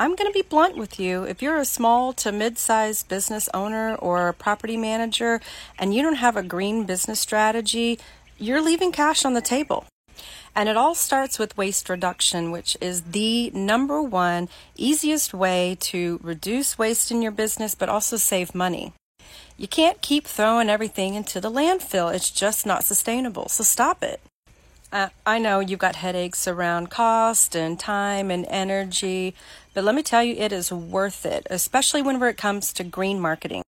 I'm going to be blunt with you. If you're a small to mid sized business owner or a property manager and you don't have a green business strategy, you're leaving cash on the table. And it all starts with waste reduction, which is the number one easiest way to reduce waste in your business, but also save money. You can't keep throwing everything into the landfill. It's just not sustainable. So stop it. Uh, I know you've got headaches around cost and time and energy, but let me tell you, it is worth it, especially whenever it comes to green marketing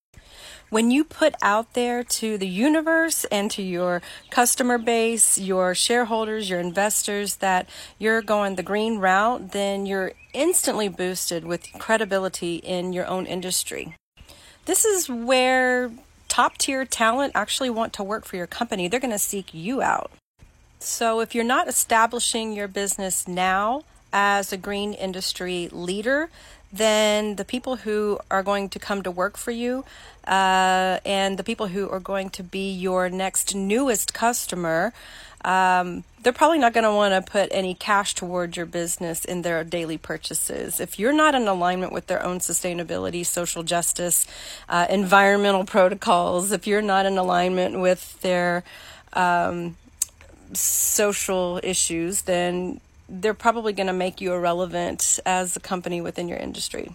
when you put out there to the universe and to your customer base, your shareholders, your investors that you're going the green route, then you're instantly boosted with credibility in your own industry. This is where top tier talent actually want to work for your company. They're going to seek you out. So if you're not establishing your business now as a green industry leader, then the people who are going to come to work for you uh, and the people who are going to be your next newest customer, um, they're probably not going to want to put any cash toward your business in their daily purchases. If you're not in alignment with their own sustainability, social justice, uh, environmental protocols, if you're not in alignment with their um, social issues, then they're probably going to make you irrelevant as a company within your industry.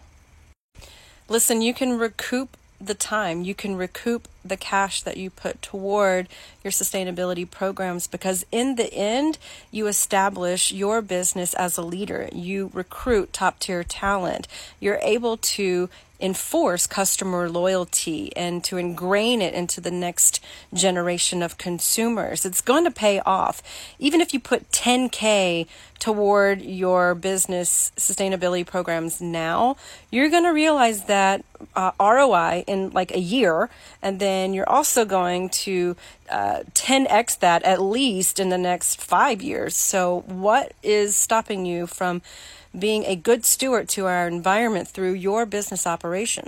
Listen, you can recoup the time, you can recoup the cash that you put toward your sustainability programs because in the end, you establish your business as a leader. You recruit top tier talent. You're able to enforce customer loyalty and to ingrain it into the next generation of consumers. It's going to pay off. Even if you put 10K toward your business sustainability programs now, you're going to realize that uh, ROI in like a year, and then you're also going to uh, 10x that at least in the next five years. So, what is stopping you from being a good steward to our environment through your business operation?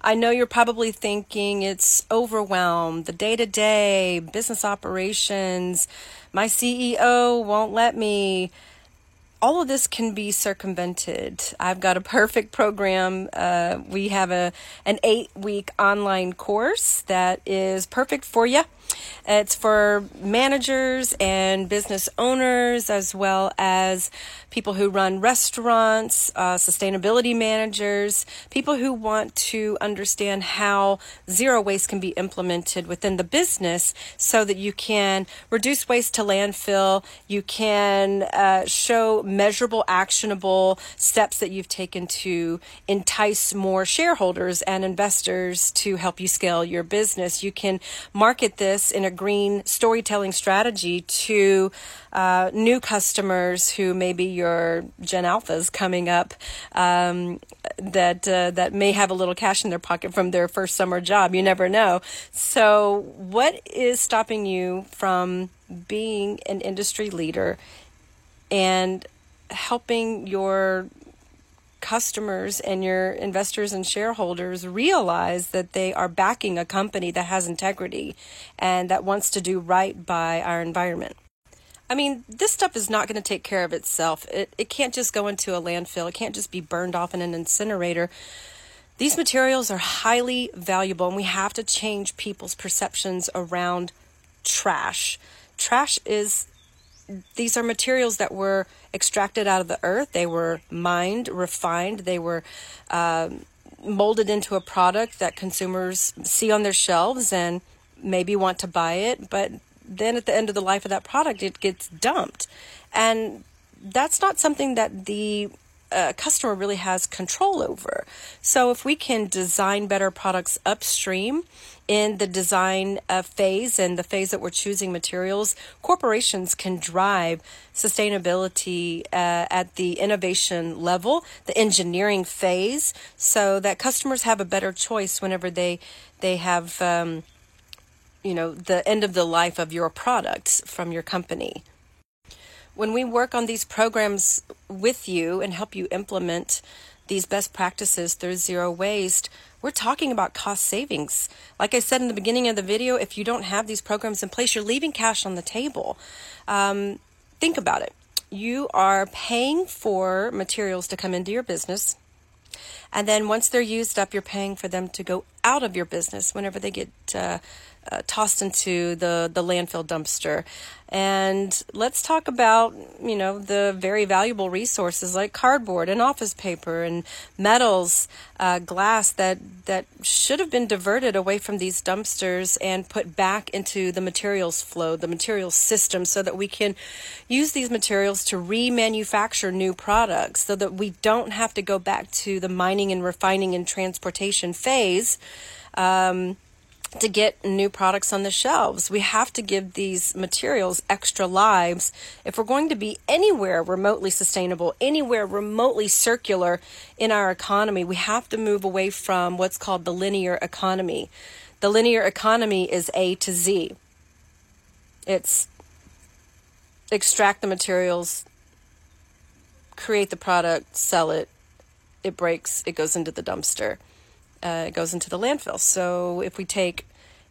I know you're probably thinking it's overwhelmed, the day to day business operations, my CEO won't let me all of this can be circumvented. I've got a perfect program. Uh, we have a an eight week online course that is perfect for you. It's for managers and business owners, as well as people who run restaurants, uh, sustainability managers, people who want to understand how zero waste can be implemented within the business so that you can reduce waste to landfill, you can uh, show measurable, actionable steps that you've taken to entice more shareholders and investors to help you scale your business. You can market this in a green storytelling strategy to uh, new customers who maybe your Gen Alphas coming up um, that uh, that may have a little cash in their pocket from their first summer job. You never know. So, what is stopping you from being an industry leader and helping your customers and your investors and shareholders realize that they are backing a company that has integrity and that wants to do right by our environment. I mean, this stuff is not going to take care of itself. It, it can't just go into a landfill, it can't just be burned off in an incinerator. These materials are highly valuable, and we have to change people's perceptions around trash. Trash is these are materials that were extracted out of the earth. They were mined, refined. They were um, molded into a product that consumers see on their shelves and maybe want to buy it. But then at the end of the life of that product, it gets dumped. And that's not something that the uh, customer really has control over. So if we can design better products upstream in the design uh, phase and the phase that we're choosing materials, corporations can drive sustainability uh, at the innovation level, the engineering phase, so that customers have a better choice whenever they they have. Um, you know the end of the life of your products from your company when we work on these programs with you and help you implement these best practices through zero waste, we're talking about cost savings. Like I said in the beginning of the video, if you don't have these programs in place, you're leaving cash on the table. Um, think about it. You are paying for materials to come into your business. And then once they're used up, you're paying for them to go out of your business whenever they get uh, uh, tossed into the, the landfill dumpster. And let's talk about, you know, the very valuable resources like cardboard and office paper and metals, uh, glass that, that should have been diverted away from these dumpsters and put back into the materials flow, the materials system, so that we can use these materials to remanufacture new products so that we don't have to go back to the mining and refining and transportation phase. Um, to get new products on the shelves. We have to give these materials extra lives if we're going to be anywhere remotely sustainable, anywhere remotely circular in our economy. We have to move away from what's called the linear economy. The linear economy is A to Z. It's extract the materials, create the product, sell it, it breaks, it goes into the dumpster uh, goes into the landfill. So if we take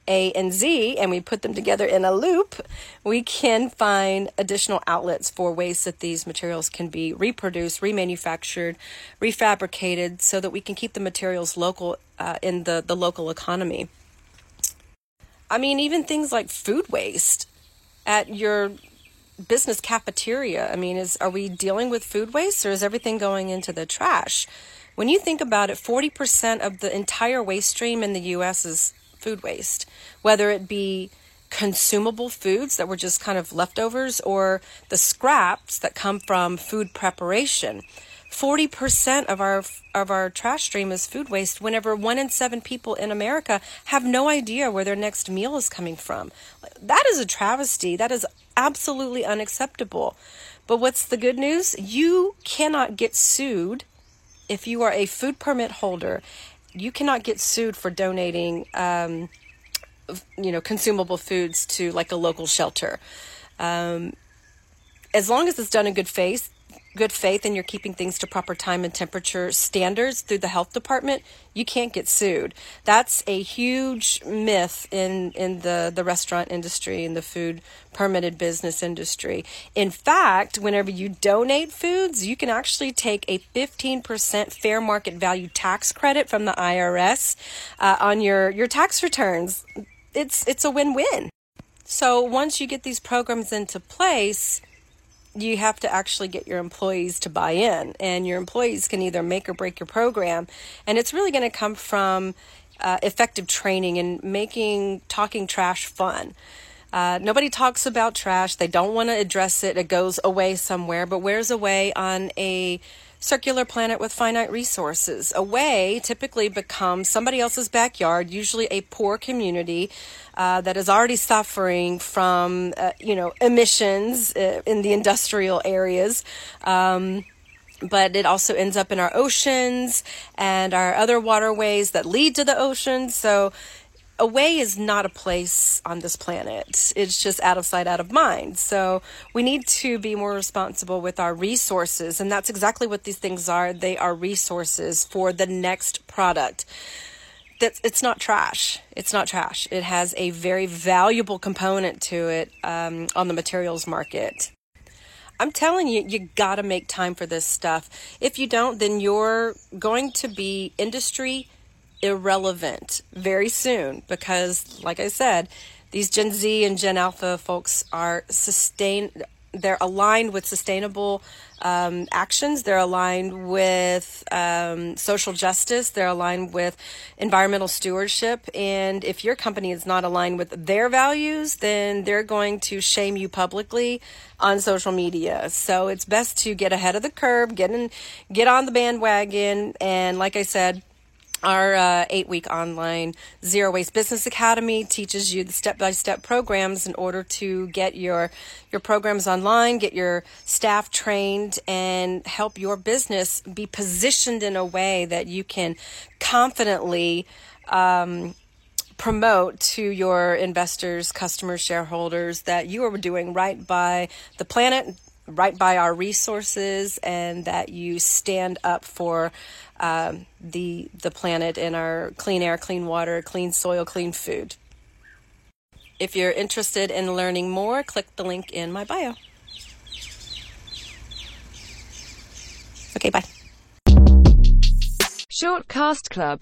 A and Z and we put them together in a loop, we can find additional outlets for ways that these materials can be reproduced, remanufactured, refabricated, so that we can keep the materials local uh, in the, the local economy. I mean, even things like food waste at your business cafeteria. I mean, is are we dealing with food waste or is everything going into the trash? When you think about it, 40% of the entire waste stream in the US is food waste, whether it be consumable foods that were just kind of leftovers or the scraps that come from food preparation. 40% of our of our trash stream is food waste whenever 1 in 7 people in America have no idea where their next meal is coming from. That is a travesty. That is absolutely unacceptable. But what's the good news? You cannot get sued if you are a food permit holder, you cannot get sued for donating, um, you know, consumable foods to like a local shelter. Um, as long as it's done in good faith, good faith and you're keeping things to proper time and temperature standards through the health department, you can't get sued. That's a huge myth in, in the, the restaurant industry and the food permitted business industry. In fact, whenever you donate foods, you can actually take a 15% fair market value tax credit from the IRS uh, on your, your tax returns. It's, it's a win-win. So once you get these programs into place, you have to actually get your employees to buy in, and your employees can either make or break your program. And it's really going to come from uh, effective training and making talking trash fun. Uh, nobody talks about trash. They don't want to address it. It goes away somewhere. But where's away on a circular planet with finite resources. Away typically becomes somebody else's backyard, usually a poor community uh, that is already suffering from, uh, you know, emissions uh, in the industrial areas. Um, but it also ends up in our oceans and our other waterways that lead to the oceans. So away is not a place on this planet. It's just out of sight, out of mind. So we need to be more responsible with our resources. And that's exactly what these things are. They are resources for the next product. That's, it's not trash. It's not trash. It has a very valuable component to it um, on the materials market. I'm telling you, you got to make time for this stuff. If you don't, then you're going to be industry irrelevant very soon because, like I said, these Gen Z and Gen Alpha folks are sustain. They're aligned with sustainable um, actions. They're aligned with um, social justice. They're aligned with environmental stewardship. And if your company is not aligned with their values, then they're going to shame you publicly on social media. So it's best to get ahead of the curve, get in, get on the bandwagon, and like I said our uh, eight week online Zero Waste Business Academy teaches you the step by step programs in order to get your, your programs online, get your staff trained, and help your business be positioned in a way that you can confidently um, promote to your investors, customers, shareholders that you are doing right by the planet, right by our resources, and that you stand up for um, the the planet and our clean air, clean water, clean soil, clean food. If you're interested in learning more, click the link in my bio. Okay, bye. Short Cast Club